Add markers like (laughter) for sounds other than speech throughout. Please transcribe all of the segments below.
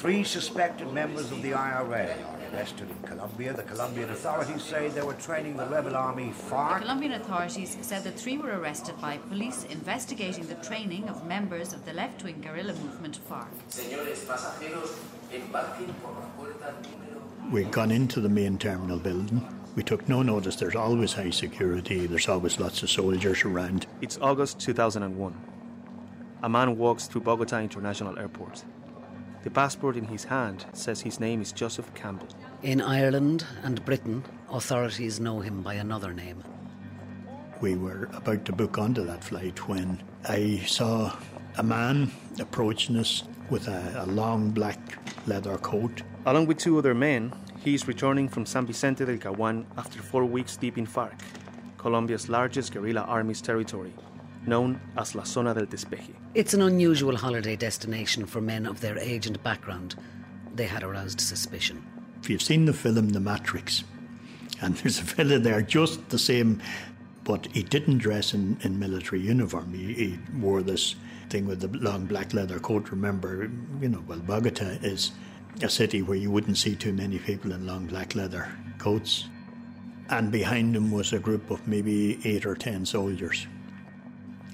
three suspected members of the IRA are arrested in Colombia. The Colombian authorities say they were training the rebel army FARC. The Colombian authorities said the three were arrested by police investigating the training of members of the left wing guerrilla movement FARC. We'd gone into the main terminal building. We took no notice. There's always high security, there's always lots of soldiers around. It's August 2001. A man walks through Bogota International Airport. The passport in his hand says his name is Joseph Campbell. In Ireland and Britain, authorities know him by another name. We were about to book onto that flight when I saw a man approaching us with a, a long black leather coat. Along with two other men, he is returning from San Vicente del Caguan after four weeks deep in FARC, Colombia's largest guerrilla army's territory, known as La Zona del Despeje. It's an unusual holiday destination for men of their age and background. They had aroused suspicion. If you've seen the film The Matrix, and there's a fella there just the same, but he didn't dress in, in military uniform. He, he wore this thing with the long black leather coat. Remember, you know, well, Bogota is a city where you wouldn't see too many people in long black leather coats. And behind him was a group of maybe eight or ten soldiers.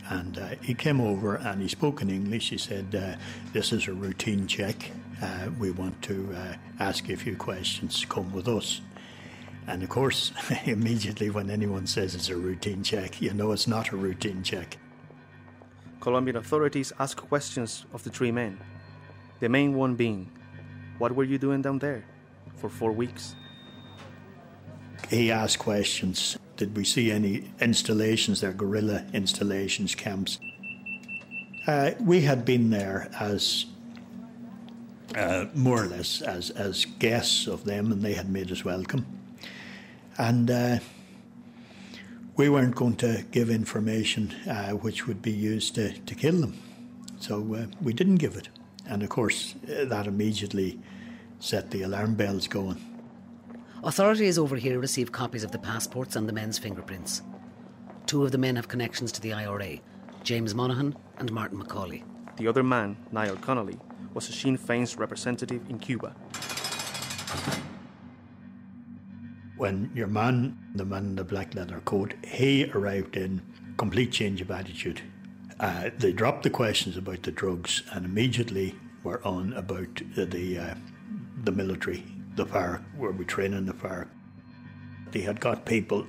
And uh, he came over and he spoke in English. He said, uh, This is a routine check. Uh, we want to uh, ask you a few questions. Come with us. And of course, (laughs) immediately when anyone says it's a routine check, you know it's not a routine check. Colombian authorities ask questions of the three men. The main one being, What were you doing down there for four weeks? He asked questions. Did we see any installations there, guerrilla installations, camps? Uh, we had been there as uh, more or less as, as guests of them, and they had made us welcome. And uh, we weren't going to give information uh, which would be used to, to kill them. So uh, we didn't give it. And of course, uh, that immediately set the alarm bells going. Authorities over here receive copies of the passports and the men's fingerprints. Two of the men have connections to the IRA James Monaghan and Martin McCauley. The other man, Niall Connolly, was a Sinn Féin's representative in Cuba. When your man, the man in the black leather coat, he arrived in complete change of attitude. Uh, they dropped the questions about the drugs and immediately were on about the the, uh, the military, the FARC, where we training the FARC. They had got people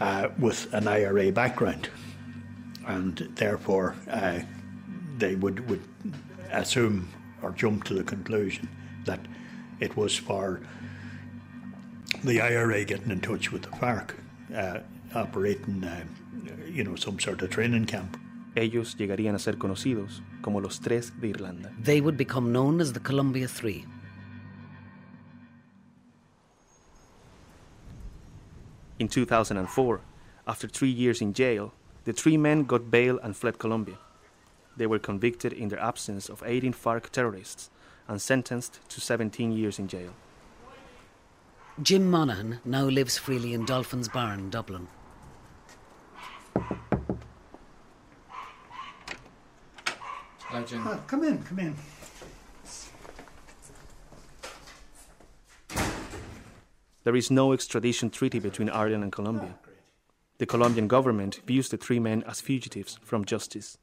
uh, with an IRA background, and therefore uh, they would, would assume or jump to the conclusion that it was for the IRA getting in touch with the FARC, uh, operating, uh, you know, some sort of training camp. Ellos llegarían a ser conocidos como los Tres de Irlanda. They would become known as the Columbia Three. In 2004, after three years in jail, the three men got bail and fled Colombia. They were convicted in their absence of aiding FARC terrorists and sentenced to 17 years in jail. Jim Monaghan now lives freely in Dolphin's Barn, Dublin. Hello, Jim. Oh, come in, come in. There is no extradition treaty between Ireland and Colombia. The Colombian government views the three men as fugitives from justice.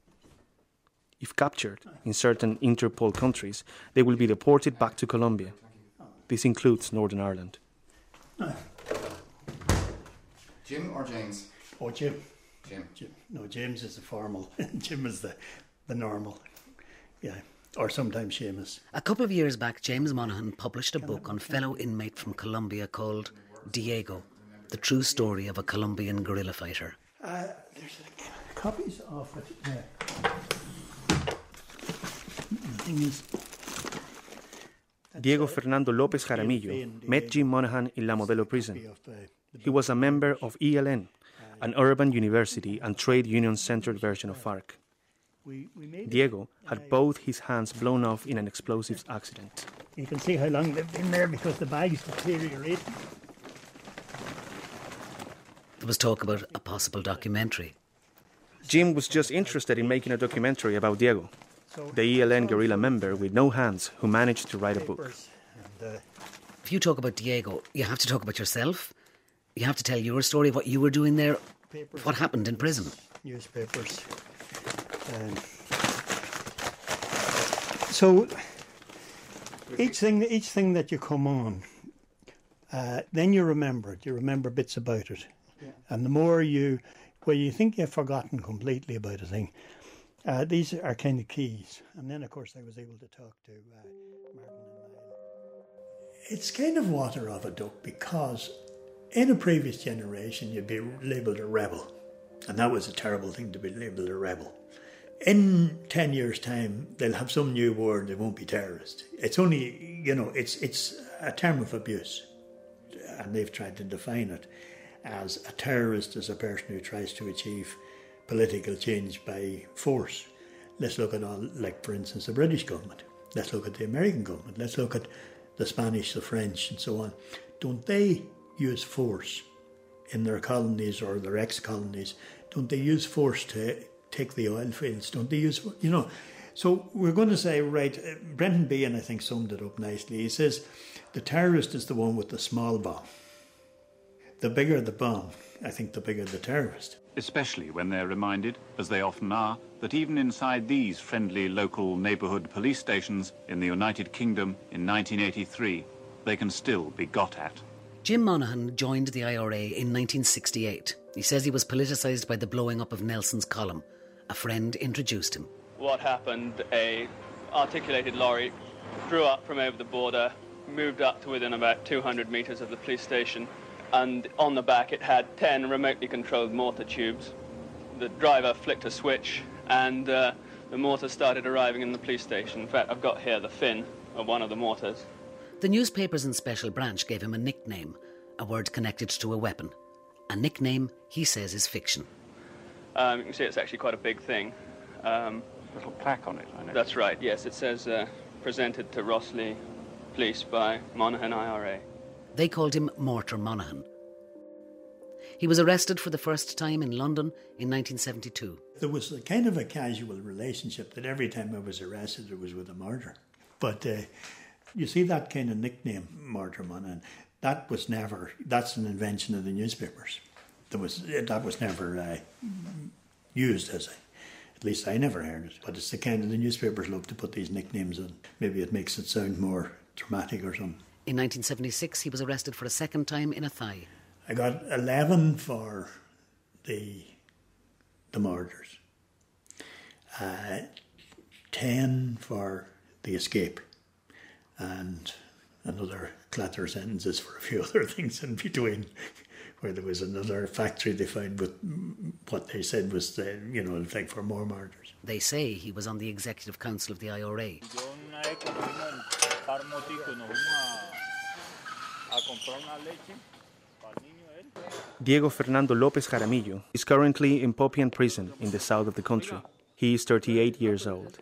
If captured in certain Interpol countries, they will be deported back to Colombia. This includes Northern Ireland. Jim or James? Oh, Jim. Jim. Jim. No, James is the formal. (laughs) Jim is the, the normal. Yeah. Or sometimes Seamus. A couple of years back, James Monaghan published a book on fellow inmate from Colombia called Diego, the true story of a Colombian guerrilla fighter. Uh, there's a, copies of it there. The thing is, Diego Fernando López Jaramillo met Jim Monaghan in La Modelo prison. He was a member of ELN, an urban university and trade union centered version of FARC. Diego had both his hands blown off in an explosives accident. you can see how long they've been there because the bags deteriorate. There was talk about a possible documentary. Jim was just interested in making a documentary about Diego, the ELN guerrilla member with no hands who managed to write a book. Uh, If you talk about Diego, you have to talk about yourself. You have to tell your story, of what you were doing there, what happened in prison. newspapers. Um, so each thing, each thing that you come on, uh, then you remember it. You remember bits about it, and the more you, well, you think you've forgotten completely about a thing. Uh, these are kind of keys, and then of course I was able to talk to uh, Martin and Niall. It's kind of water off a duck because in a previous generation you'd be labelled a rebel, and that was a terrible thing to be labelled a rebel. In ten years' time, they'll have some new word. They won't be terrorist. It's only you know, it's it's a term of abuse, and they've tried to define it as a terrorist is a person who tries to achieve political change by force. Let's look at all, like for instance, the British government. Let's look at the American government. Let's look at the Spanish, the French, and so on. Don't they use force in their colonies or their ex-colonies? Don't they use force to take the oil fields? Don't they use, you know? So we're going to say, right, uh, Brendan Behan, I think, summed it up nicely. He says, the terrorist is the one with the small bomb. The bigger the bomb, I think the bigger the terrorist. especially when they're reminded, as they often are, that even inside these friendly local neighbourhood police stations in the United Kingdom in 1983, they can still be got at. Jim Monaghan joined the IRA in 1968. He says he was politicised by the blowing up of Nelson's column. A friend introduced him. what happened, a articulated lorry drew up from over the border, moved up to within about 200 metres of the police station, and on the back it had 10 remotely controlled mortar tubes. The driver flicked a switch, and uh, the mortar started arriving in the police station. In fact, I've got here the fin of one of the mortars. The newspapers in Special Branch gave him a nickname, a word connected to a weapon. A nickname he says is fiction. Um, you can see it's actually quite a big thing. Um, Little plaque on it, I know. that's right, yes, it says uh, presented to Rosslea Police by Monaghan IRA. They called him Mortar Monaghan. He was arrested for the first time in London in 1972. There was a kind of a casual relationship that every time I was arrested, it was with a murder. But uh, you see that kind of nickname, Mortar Monaghan, that was never, that's an invention of the newspapers. There was, that was never uh, used as a, at least I never heard it. But it's the kind of, the newspapers love to put these nicknames on. Maybe it makes it sound more dramatic or something. In 1976, he was arrested for a second time in Athy. I got 11 for the the murders, uh, 10 for the escape, and another clatter of sentences for a few (laughs) other things in between, where there was another factory they found with what they said was, the, you know, like for more murders. They say he was on the executive council of the IRA. Yo una vez que nos fuimos en par motico, nos fuimos a, a comprar una leche para el niño de él. Diego Fernando Lopez Jaramillo is currently in Popayán prison in the south of the country. He is 38 years old.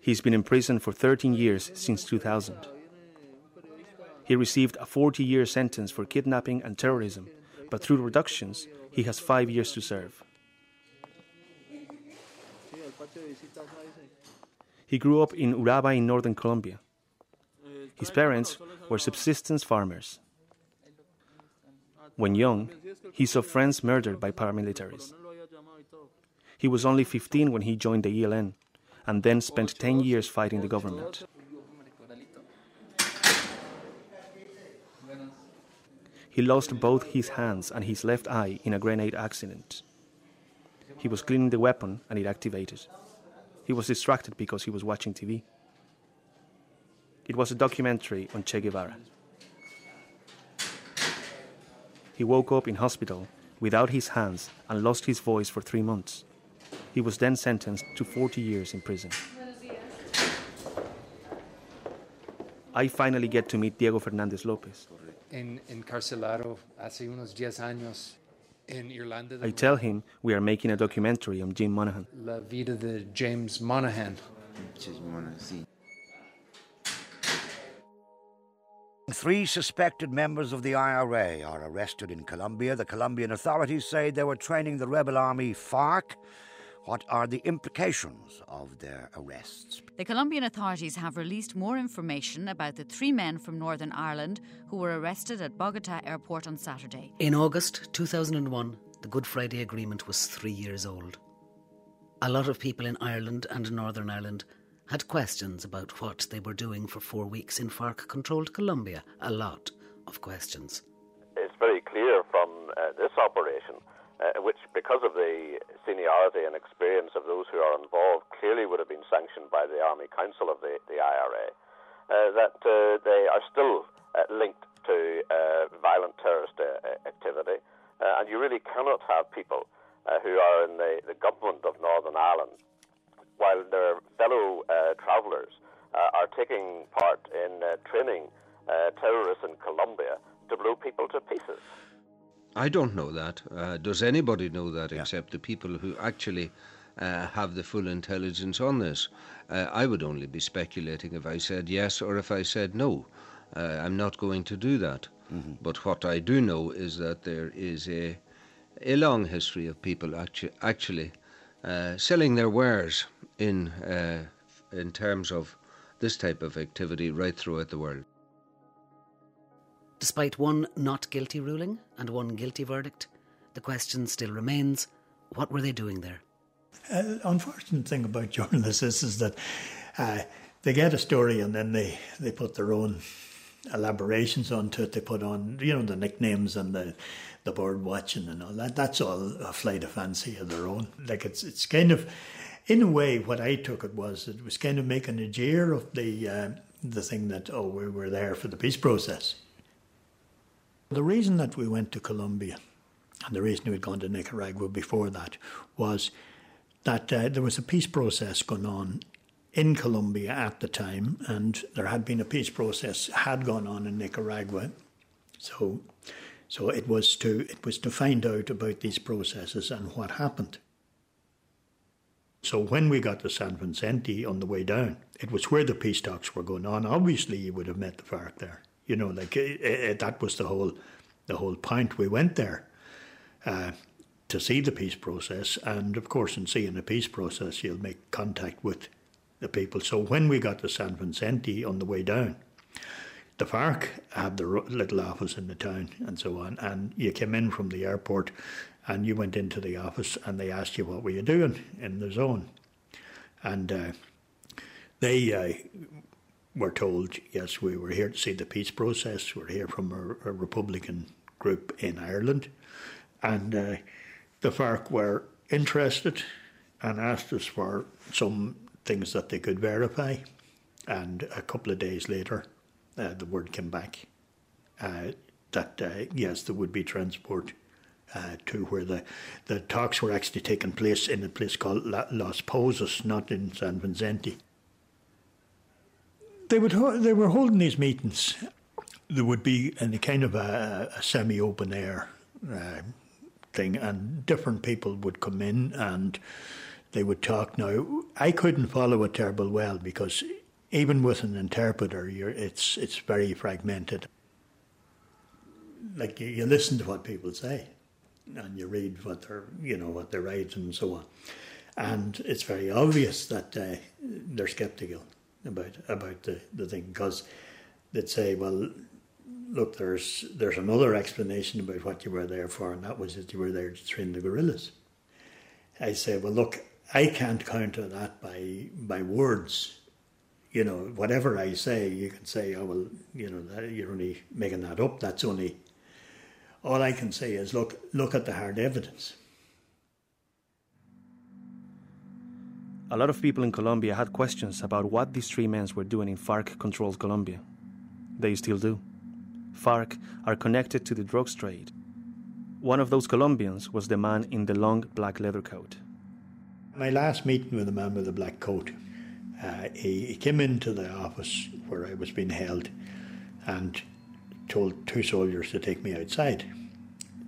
He's been in prison for 13 years since 2000. He received a 40 year sentence for kidnapping and terrorism, but through reductions, he has five years to serve. He grew up in Uraba in northern Colombia. His parents were subsistence farmers. When young, he saw friends murdered by paramilitaries. He was only 15 when he joined the ELN and then spent 10 years fighting the government. He lost both his hands and his left eye in a grenade accident. He was cleaning the weapon and it activated. He was distracted because he was watching TV. It was a documentary on Che Guevara. He woke up in hospital without his hands and lost his voice for three months. He was then sentenced to 40 years in prison. I finally get to meet Diego Fernandez Lopez. en, encarcelado hace unos 10 años en Irlanda. I tell him we are making a documentary on Jim Monaghan. La vida de James Monaghan. Three suspected members of the IRA are arrested in Colombia. The Colombian authorities say they were training the rebel army FARC What are the implications of their arrests? The Colombian authorities have released more information about the three men from Northern Ireland who were arrested at Bogota airport on Saturday. In August 2001, the Good Friday Agreement was three years old. A lot of people in Ireland and Northern Ireland had questions about what they were doing for four weeks in FARC controlled Colombia. A lot of questions. It's very clear from uh, this operation uh, which, because of the seniority and experience of those who are involved, clearly would have been sanctioned by the Army Council of the, the IRA, uh, that uh, they are still uh, linked to uh, violent terrorist activity. and you really cannot have people who are in the, the government of Northern Ireland, while their fellow travellers are taking part in training terrorists in Colombia to blow people to pieces. I don't know that. Uh, does anybody know that yeah. except the people who actually uh, have the full intelligence on this? Uh, I would only be speculating if I said yes or if I said no. Uh, I'm not going to do that. Mm-hmm. But what I do know is that there is a, a long history of people actu- actually uh, selling their wares in, uh, in terms of this type of activity right throughout the world. Despite one not guilty ruling and one guilty verdict, the question still remains what were they doing there? Uh, unfortunate thing about journalists is, is that uh, they get a story and then they, they put their own elaborations onto it. They put on, you know, the nicknames and the the bird watching and all that. That's all a flight of fancy of their own. Like it's it's kind of, in a way, what I took it was it was kind of making a jeer of the uh, the thing that oh we were there for the peace process. The reason that we went to Colombia, and the reason we'd gone to Nicaragua before that, was that uh, there was a peace process going on in Colombia at the time, and there had been a peace process had gone on in Nicaragua. So, so it was to it was to find out about these processes and what happened. So when we got to San Vicente on the way down, it was where the peace talks were going on. Obviously, you would have met the FARC there. You know, like it, it, that was the whole the whole point. We went there uh, to see the peace process, and of course, in seeing the peace process, you'll make contact with the people. So when we got to San Vicente on the way down, the FARC had their little office in the town and so on, and you came in from the airport, and you went into the office, and they asked you what were you doing in the zone, and uh, they uh, were told, yes, we were here to see the peace process. We're here from a, a Republican group in Ireland. And uh, the FARC were interested and asked us for some things that they could verify. And a couple of days later, uh, the word came back uh, that, uh, yes, there would be transport. Uh, to where the, the talks were actually taking place in a place called Las Pozas, not in San Vicente they would they were holding these meetings. There would be in a kind of a, a semi-open air uh, thing, and different people would come in and they would talk. Now I couldn't follow it terrible well because even with an interpreter, it's it's very fragmented. Like you, you listen to what people say, and you read what they're you know what they write and so on, and it's very obvious that uh, they're skeptical about about the, the thing because they'd say, well, look, there's there's another explanation about what you were there for, and that was that you were there to train the guerrillas. I say, well, look, I can't counter that by by words. You know, whatever I say, you can say, oh well, you know, that, you're only making that up. That's only. All I can say is, look, look at the hard evidence. A lot of people in Colombia had questions about what these three men were doing in FARC controlled Colombia. They still do. FARC are connected to the drugs trade. One of those Colombians was the man in the long black leather coat. My last meeting with the man with the black coat, uh, he, he came into the office where I was being held and told two soldiers to take me outside.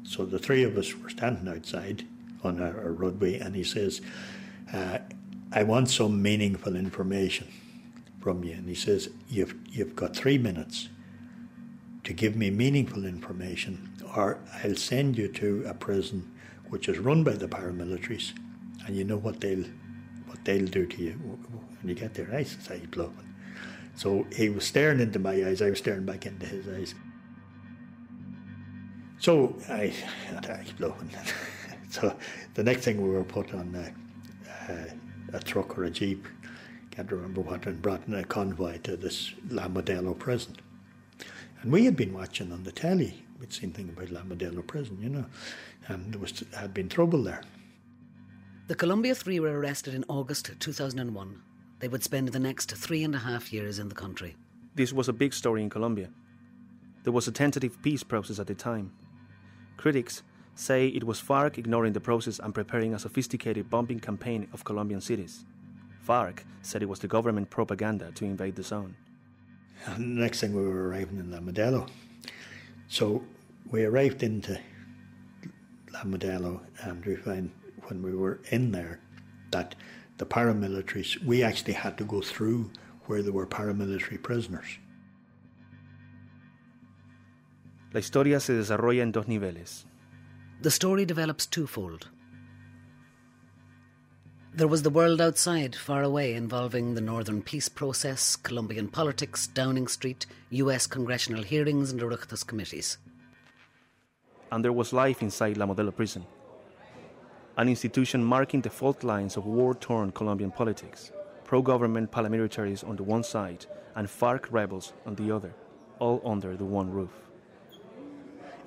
So the three of us were standing outside on a, a roadway, and he says, uh, I want some meaningful information from you. And he says, You've, you've got three minutes to give me meaningful information, or I'll send you to a prison which is run by the paramilitaries, and you know what they'll what they'll do to you when you get their eyes inside blowing. So he was staring into my eyes, I was staring back into his eyes. So I (laughs) eyes blowing. (laughs) so the next thing we were put on a, a, a truck or a jeep, can't remember what, and brought in a convoy to this La Modelo prison. And we had been watching on the telly, we'd seen things about La Modelo prison, you know, and there was had been trouble there. The Columbia Three were arrested in August 2001. They would spend the next three and a half years in the country. This was a big story in Colombia. There was a tentative peace process at the time. Critics say it was FARC ignoring the process and preparing a sophisticated bombing campaign of Colombian cities. FARC said it was the government propaganda to invade the zone. And the next thing we were arriving in La Modelo. So we arrived into La Modelo and we found when we were in there that the paramilitaries, we actually had to go through where there were paramilitary prisoners. La historia se desarrolla en dos niveles. The story develops twofold. There was the world outside, far away, involving the Northern Peace Process, Colombian politics, Downing Street, US congressional hearings, and Oireachtas committees. And there was life inside La Modelo prison, an institution marking the fault lines of war torn Colombian politics, pro government paramilitaries on the one side and FARC rebels on the other, all under the one roof.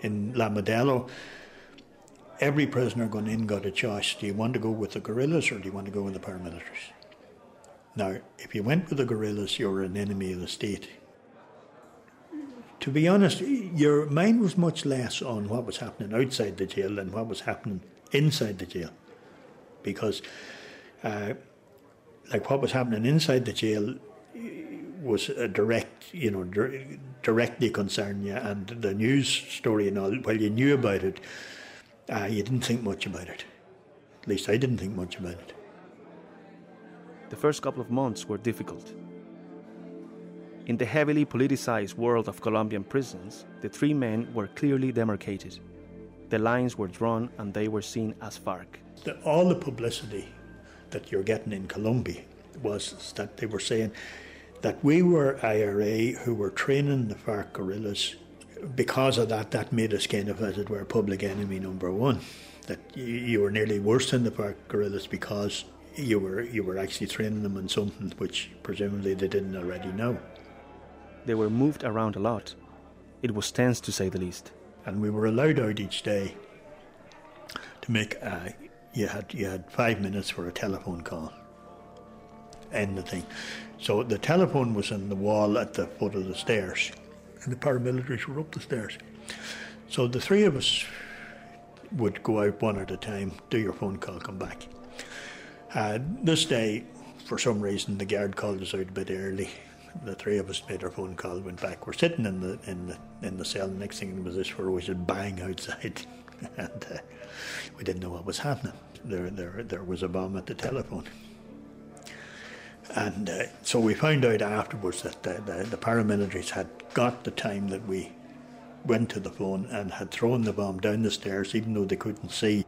In La Modelo, every prisoner going in got a choice do you want to go with the guerrillas or do you want to go with the paramilitaries? Now, if you went with the guerrillas, you were an enemy of the state. To be honest, your mind was much less on what was happening outside the jail than what was happening inside the jail. Because, uh, like, what was happening inside the jail was a direct, you know, dir- directly concerned you, and the news story and all, well, you knew about it, uh, you didn't think much about it. At least I didn't think much about it. The first couple of months were difficult. In the heavily politicized world of Colombian prisons, the three men were clearly demarcated. The lines were drawn and they were seen as FARC. The, all the publicity that you're getting in Colombia was that they were saying that we were IRA who were training the FARC guerrillas. Because of that, that made us kind of, as it were, public enemy number one. That you, were nearly worse than the FARC guerrillas because you were you were actually training them on something which presumably they didn't already know. They were moved around a lot. It was tense to say the least. And we were allowed out each day to make. A, you had you had five minutes for a telephone call. End the thing. So the telephone was on the wall at the foot of the stairs, and the paramilitaries were up the stairs. So the three of us would go out one at a time, do your phone call, come back. This day, for some reason, the guard called us out a bit early. The three of us made our phone call, went back. We're sitting in the in the in the cell. The next thing was this where we should bang outside, (laughs) and uh, we didn't know what was happening. There, there, there was a bomb at the telephone. And uh, so we found out afterwards that the, the, the, paramilitaries had got the time that we went to the phone and had thrown the bomb down the stairs, even though they couldn't see.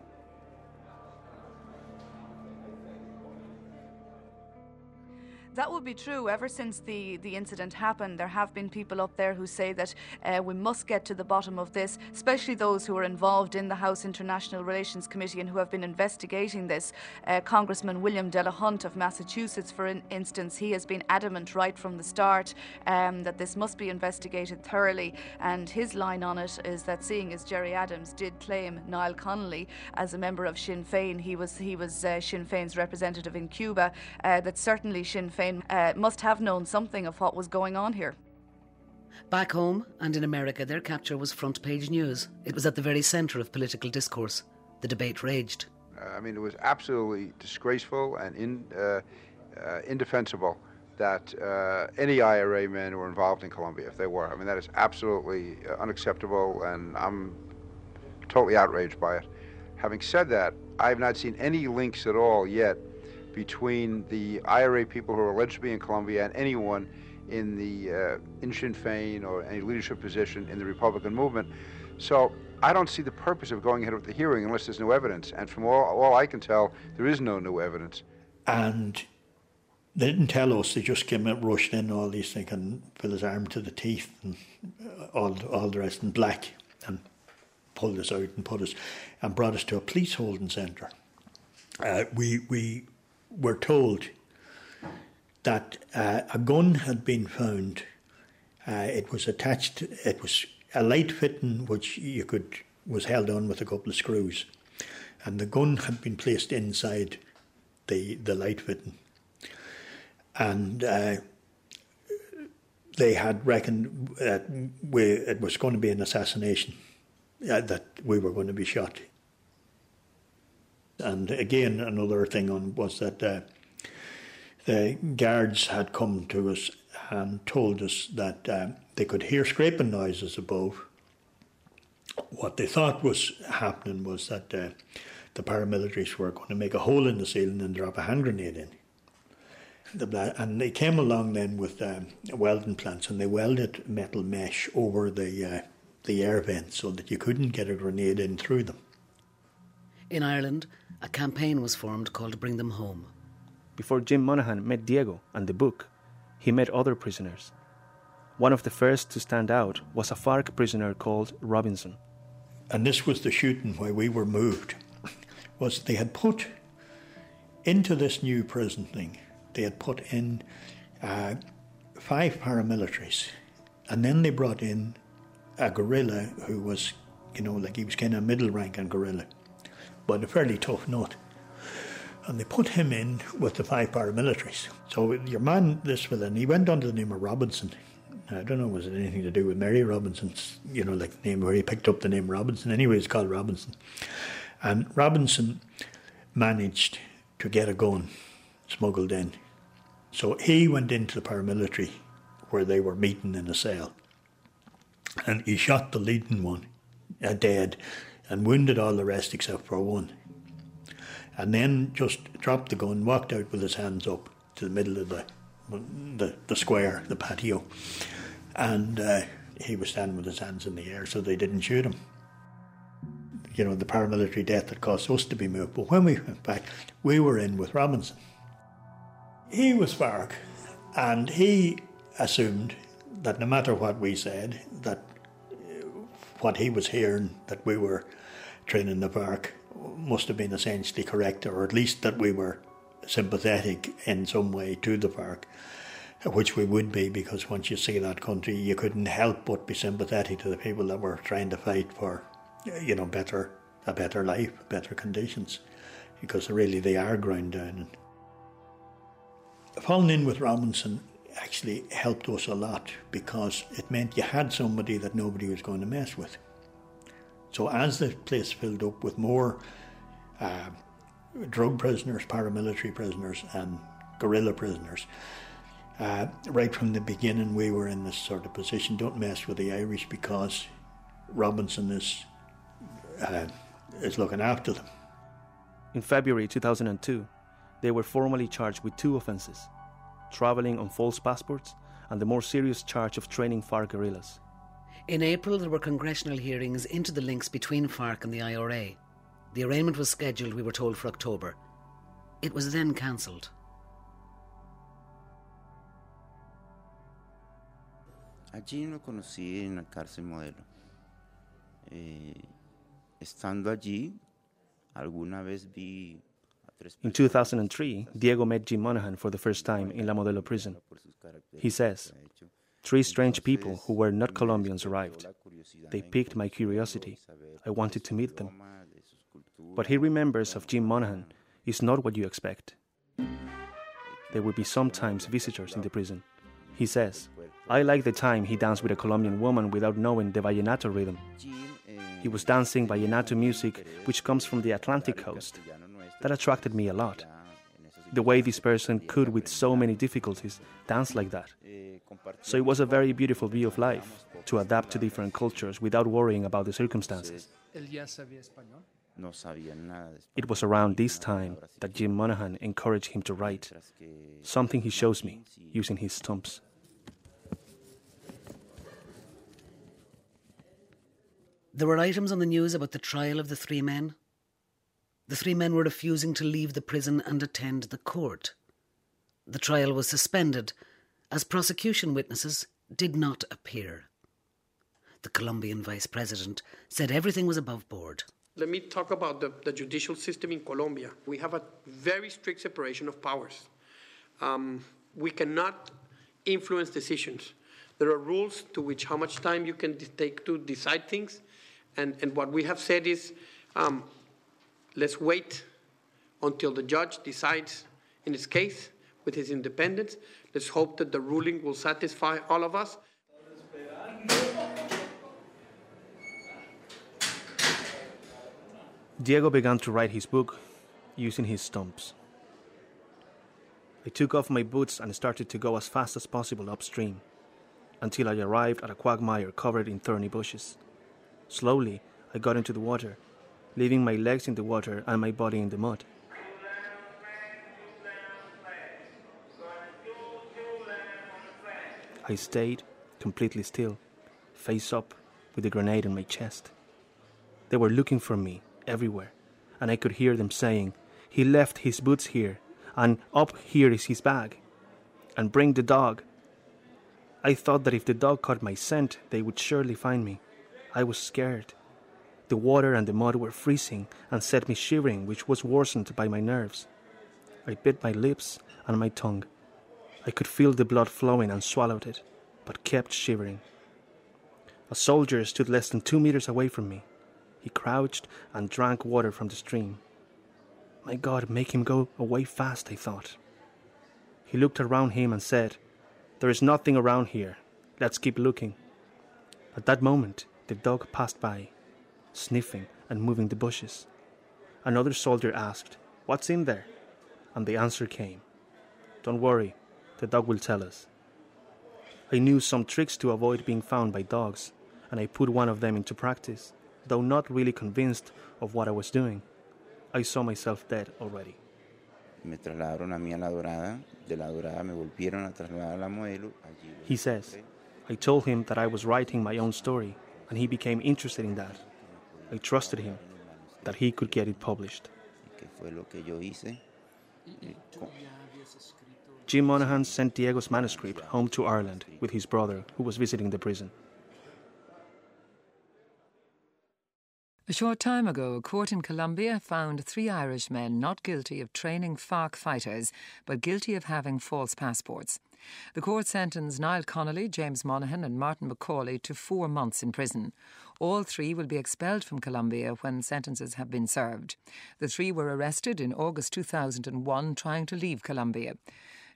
Would be true. Ever since the, the incident happened, there have been people up there who say that uh, we must get to the bottom of this, especially those who are involved in the House International Relations Committee and who have been investigating this. Uh, Congressman William Delahunt of Massachusetts, for in- instance, he has been adamant right from the start um, that this must be investigated thoroughly. And his line on it is that seeing as Gerry Adams did claim Niall Connolly as a member of Sinn Féin, he was, he was uh, Sinn Féin's representative in Cuba, uh, that certainly Sinn Féin uh, must have known something of what was going on here. Back home and in America, their capture was front page news. It was at the very centre of political discourse. The debate raged. Uh, I mean, it was absolutely disgraceful and in, uh, uh, indefensible that uh, any IRA men were involved in Colombia, if they were. I mean, that is absolutely uh, unacceptable, and I'm totally outraged by it. Having said that, I have not seen any links at all yet between the IRA people who are alleged to be in Colombia and anyone in the uh, in Sinn Féin or any leadership position in the Republican movement So I don't see the purpose of going ahead with the hearing unless there's new evidence. And from all, all I can tell, there is no new evidence. And they didn't tell us. They just came and rushed in all these things and fill his arm to the teeth and all all the rest in black and pulled us out and put us and brought us to a police holding centre. Uh, we we were told that uh, a gun had been found. Uh, it was attached. It was a light fitting which you could was held on with a couple of screws, and the gun had been placed inside the the light fitting, and uh, they had reckoned that we, it was going to be an assassination, uh, that we were going to be shot. And again, another thing on was that uh, the guards had come to us and told us that uh, they could hear scraping noises above. What they thought was happening was that uh, the paramilitaries were going to make a hole in the ceiling and drop a hand grenade in. The, and they came along then with um, welding plants and they welded metal mesh over the uh, the air vents so that you couldn't get a grenade in through them. In Ireland, a campaign was formed called Bring Them Home. Before Jim Monaghan met Diego and the book, he met other prisoners. One of the first to stand out was a FARC prisoner called Robinson. And this was the shooting where we were moved. Was they had put into this new prison thing, they had put in uh, five paramilitaries, and then they brought in a guerrilla who was, you know, like he was kind of middle rank and guerrilla, but a fairly tough nut and they put him in with the five paramilitaries. So your man, this fella, he went under the name of Robinson. I don't know, was it anything to do with Mary Robinson's, you know, like the name where he picked up the name Robinson. Anyway, it's called Robinson. And Robinson managed to get a gun smuggled in. So he went into the paramilitary where they were meeting in a cell. And he shot the leading one, uh, dead, and wounded all the rest except for one and then just dropped the gun, walked out with his hands up to the middle of the the, the square, the patio, and uh, he was standing with his hands in the air, so they didn't shoot him. You know, the paramilitary death that caused us to be moved. But when we went back, we were in with Robinson. He was FARC, and he assumed that no matter what we said, that what he was hearing, that we were training the FARC must have been essentially correct, or at least that we were sympathetic in some way to the FARC, which we would be because once you see that country, you couldn't help but be sympathetic to the people that were trying to fight for, you know, better a better life, better conditions, because really they are ground down. Falling in with Robinson actually helped us a lot because it meant you had somebody that nobody was going to mess with. So as the place filled up with more uh, drug prisoners, paramilitary prisoners, and guerrilla prisoners, uh, right from the beginning we were in this sort of position. Don't mess with the Irish because Robinson is uh, is looking after them. In February 2002, they were formally charged with two offences travelling on false passports and the more serious charge of training FARC guerrillas. In April, there were congressional hearings into the links between FARC and the IRA. The arraignment was scheduled, we were told, for October. It was then cancelled. Allí lo conocí en la cárcel modelo. Eh, estando allí, alguna vez vi In 2003, Diego met Jim Monaghan for the first time in La Modelo prison. He says, Three strange people who were not Colombians arrived. They piqued my curiosity. I wanted to meet them. What he remembers of Jim Monaghan is not what you expect. There would be sometimes visitors in the prison. He says, I like the time he danced with a Colombian woman without knowing the vallenato rhythm. He was dancing vallenato music, which comes from the Atlantic coast. That attracted me a lot. The way this person could, with so many difficulties, dance like that. So it was a very beautiful view of life, to adapt to different cultures without worrying about the circumstances. It was around this time that Jim Monaghan encouraged him to write, something he shows me using his stumps. There were items on the news about the trial of the three men. The three men were refusing to leave the prison and attend the court. The trial was suspended as prosecution witnesses did not appear. The Colombian vice president said everything was above board. Let me talk about the, the judicial system in Colombia. We have a very strict separation of powers. Um, we cannot influence decisions. There are rules to which how much time you can take to decide things. And, and what we have said is um, let's wait until the judge decides in his case with his independence. Let's hope that the ruling will satisfy all of us. Diego began to write his book using his stumps. I took off my boots and started to go as fast as possible upstream until I arrived at a quagmire covered in thorny bushes. Slowly, I got into the water, leaving my legs in the water and my body in the mud. I stayed completely still, face up, with a grenade in my chest. They were looking for me everywhere, and I could hear them saying, He left his boots here, and up here is his bag, and bring the dog. I thought that if the dog caught my scent, they would surely find me. I was scared. The water and the mud were freezing and set me shivering, which was worsened by my nerves. I bit my lips and my tongue. I could feel the blood flowing and swallowed it, but kept shivering. A soldier stood less than two meters away from me. He crouched and drank water from the stream. My God, make him go away fast, I thought. He looked around him and said, There is nothing around here. Let's keep looking. At that moment, the dog passed by, sniffing and moving the bushes. Another soldier asked, What's in there? And the answer came, Don't worry, the dog will tell us. I knew some tricks to avoid being found by dogs, and I put one of them into practice, though not really convinced of what I was doing. I saw myself dead already. Me trasladaron a mí a La Dorada, de La Dorada me volvieron a trasladar a La Modelo. Allí He says, I told him that I was writing my own story, and he became interested in that. I trusted him that he could get it published. que fue lo que yo hice. Y co- Jim Monaghan sent Diego's manuscript home to Ireland with his brother, who was visiting the prison. A short time ago, a court in Colombia found three Irish men not guilty of training FARC fighters, but guilty of having false passports. The court sentenced Niall Connolly, James Monaghan, and Martin McCauley to four months in prison. All three will be expelled from Colombia when sentences have been served. The three were arrested in August 2001 trying to leave Colombia.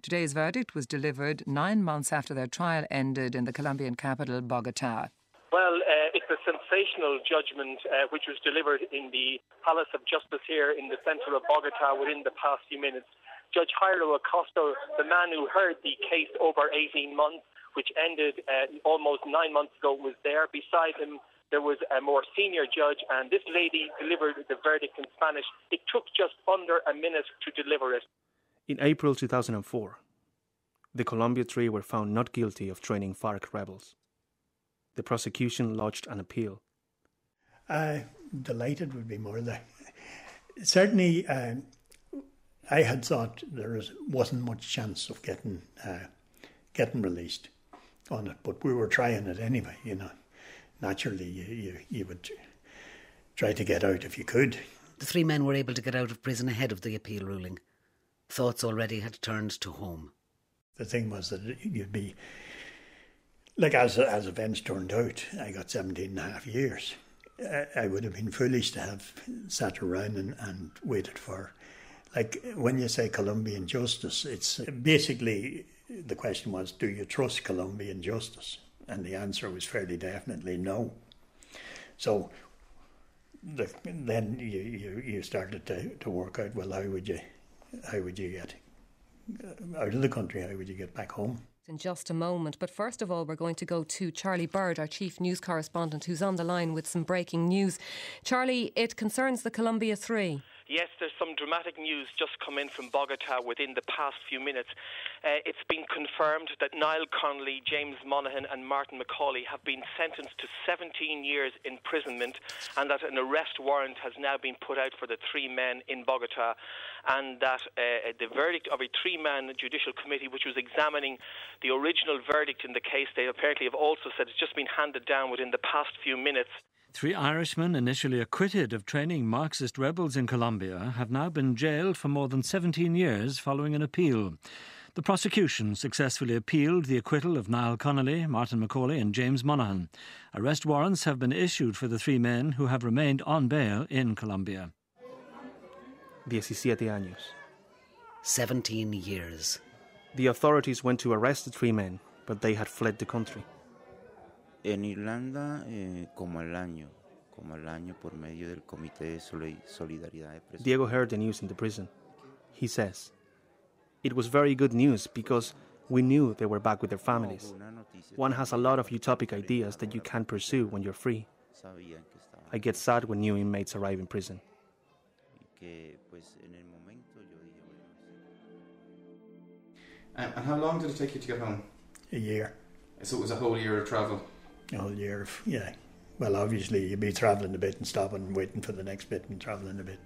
Today's verdict was delivered nine months after their trial ended in the Colombian capital, Bogota. Well, uh, it's a sensational judgment uh, which was delivered in the Palace of Justice here in the centre of Bogota within the past few minutes. Judge Jairo Acosta, the man who heard the case over 18 months, which ended uh, almost nine months ago, was there. Beside him, there was a more senior judge, and this lady delivered the verdict in Spanish. It took just under a minute to deliver it. In April 2004, the Colombia Three were found not guilty of training FARC rebels. The prosecution lodged an appeal. Uh, delighted would be more than certainly. Um, I had thought there was, wasn't much chance of getting uh, getting released on it, but we were trying it anyway. You know, naturally you, you, you would try to get out if you could. The three men were able to get out of prison ahead of the appeal ruling. Thoughts already had turned to home. The thing was that you'd be like as as events turned out, I got 17 and a half years. I, I would have been foolish to have sat around and, and waited for like when you say Colombian justice, it's basically the question was, do you trust Colombian justice? And the answer was fairly definitely no. So the, then you, you, you started to, to work out, well, how would you how would you get out of the country? How would you get back home? In just a moment. But first of all, we're going to go to Charlie Bird, our chief news correspondent, who's on the line with some breaking news. Charlie, it concerns the Columbia Three. Yes, there's some dramatic news just come in from Bogota within the past few minutes. Uh, it's been confirmed that Niall Connolly, James Monaghan, and Martin McCauley have been sentenced to 17 years imprisonment, and that an arrest warrant has now been put out for the three men in Bogota, and that uh, the verdict of a three-man judicial committee, which was examining the original verdict in the case, they apparently have also said it's just been handed down within the past few minutes. Three Irishmen initially acquitted of training Marxist rebels in Colombia have now been jailed for more than 17 years following an appeal. The prosecution successfully appealed the acquittal of Niall Connolly, Martin McCauley, and James Monaghan. Arrest warrants have been issued for the three men who have remained on bail in Colombia. 17 años. 17 years. The authorities went to arrest the three men, but they had fled the country. En Irlanda, eh, como al año, como al año por medio del Comité de Solidaridad de Diego heard the news in the prison. He says, It was very good news because we knew they were back with their families. One has a lot of utopic ideas that you can't pursue when you're free. I get sad when new inmates arrive in prison. And, and how long did it take you to get home? A year. So it was a whole year of travel? A whole year yeah. Well, obviously, you'd be travelling a bit and stopping and waiting for the next bit and travelling a bit.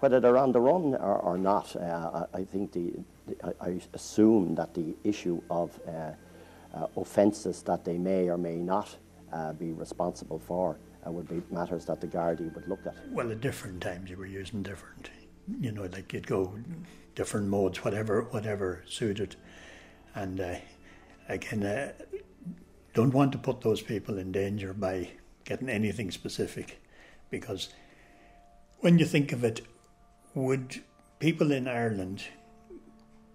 Whether they're on the run or, or not, uh, I, I, think the, the, I assume that the issue of uh, uh, offences that they may or may not uh, be responsible for uh, would be matters that the Gardaí would look at. Well, at different times you were using different, you know, like you'd go different modes, whatever whatever suited. And uh, again, uh, don't want to put those people in danger by getting anything specific, because when you think of it, would people in Ireland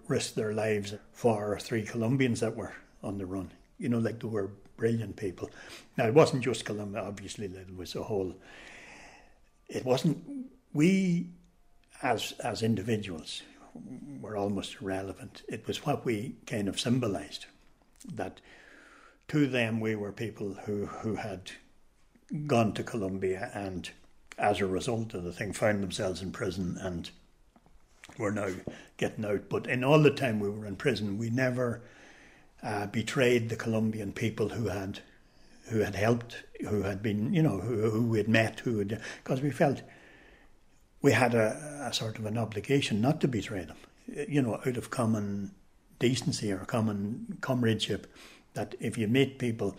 risk their lives for three Colombians that were on the run? You know, like they were brilliant people. Now it wasn't just Colombia; obviously, it was a whole. It wasn't we as as individuals were almost irrelevant. It was what we kind of symbolized that to them we were people who, who had gone to Colombia and as a result of the thing found themselves in prison and were now getting out. But in all the time we were in prison, we never uh, betrayed the Colombian people who had who had helped, who had been, you know, who, who we had met, who had, because we felt we had a, a, sort of an obligation not to betray them, you know, out of common decency or common comradeship, that if you meet people,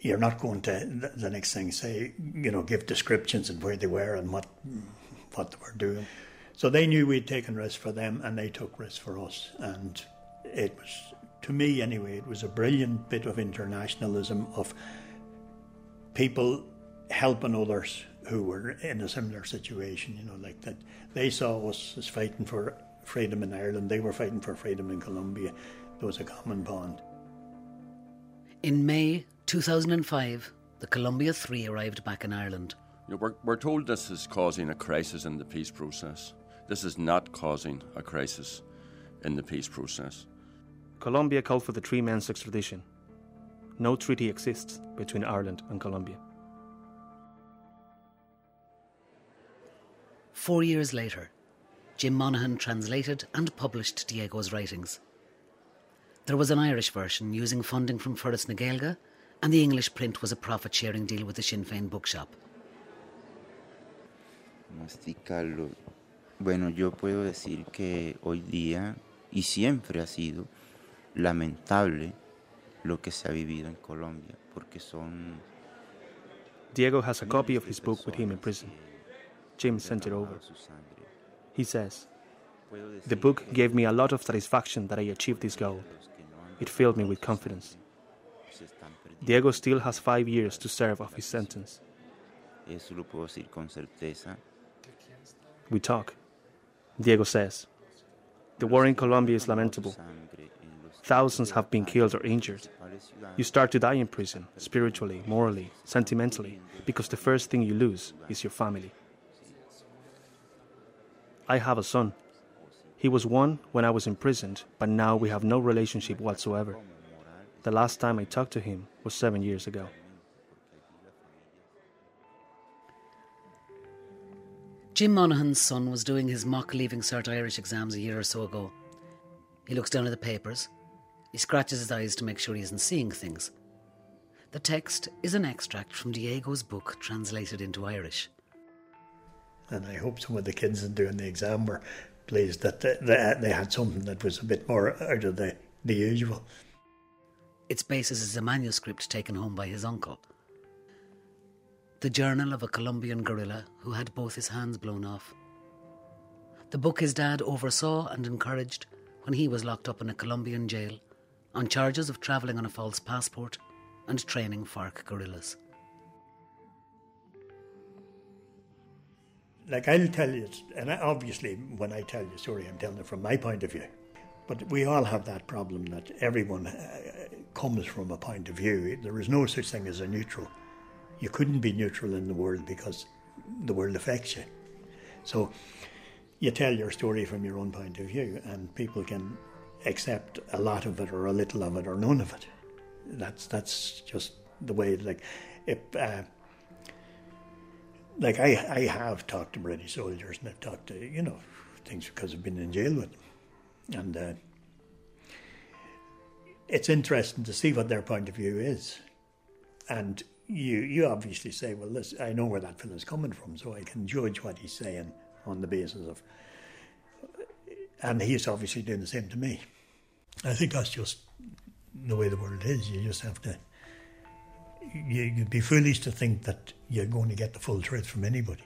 you're not going to the next thing say, you know, give descriptions of where they were and what what they were doing. So they knew we'd taken risks for them, and they took risks for us. And it was, to me anyway, it was a brilliant bit of internationalism of people helping others who were in a similar situation, you know, like that they saw us as fighting for freedom in Ireland, they were fighting for freedom in Colombia. There was a common bond. In May 2005, the Columbia 3 arrived back in Ireland. You know, we're, we're told this is causing a crisis in the peace process. This is not causing a crisis in the peace process. Colombia called for the three men's extradition. No treaty exists between Ireland and Colombia. Four years later, Jim Monaghan translated and published Diego's writings. There was an Irish version using funding from Foras na Gaeilge, and the English print was a profit sharing deal with the Sinn Féin bookshop. Masticarlo. Bueno, yo puedo decir que hoy día, y siempre ha sido, lamentable lo que se ha vivido en Colombia, porque son. Diego has a copy of his book with him in prison. Jim sent it over. He says, The book gave me a lot of satisfaction that I achieved this goal. It filled me with confidence. Diego still has five years to serve of his sentence. We talk. Diego says, The war in Colombia is lamentable. Thousands have been killed or injured. You start to die in prison, spiritually, morally, sentimentally, because the first thing you lose is your family. I have a son. He was one when I was imprisoned, but now we have no relationship whatsoever. The last time I talked to him was seven years ago. Jim Monaghan's son was doing his mock Leaving Cert Irish exams a year or so ago. He looks down at the papers. He scratches his eyes to make sure he isn't seeing things. The text is an extract from Diego's book translated into Irish. And I hope some of the kids in doing the exam were pleased that they, they, they had something that was a bit more out of the, the usual. Its basis is a manuscript taken home by his uncle. The journal of a Colombian guerrilla who had both his hands blown off. The book his dad oversaw and encouraged when he was locked up in a Colombian jail on charges of travelling on a false passport and training FARC guerrillas. Like I'll tell you, and obviously when I tell you a story, I'm telling it from my point of view. But we all have that problem that everyone uh, comes from a point of view. There is no such thing as a neutral. You couldn't be neutral in the world because the world affects you. So you tell your story from your own point of view, and people can accept a lot of it or a little of it or none of it. That's that's just the way. Like, if uh, like I I have talked to British soldiers and I've talked to you know things because I've been in jail with them, and uh, it's interesting to see what their point of view is, and you you obviously say, well, this I know where that fellow's coming from, so I can judge what he's saying on the basis of, and he's obviously doing the same to me. I think that's just the way the world is. You just have to. You, you'd be foolish to think that you're going to get the full truth from anybody.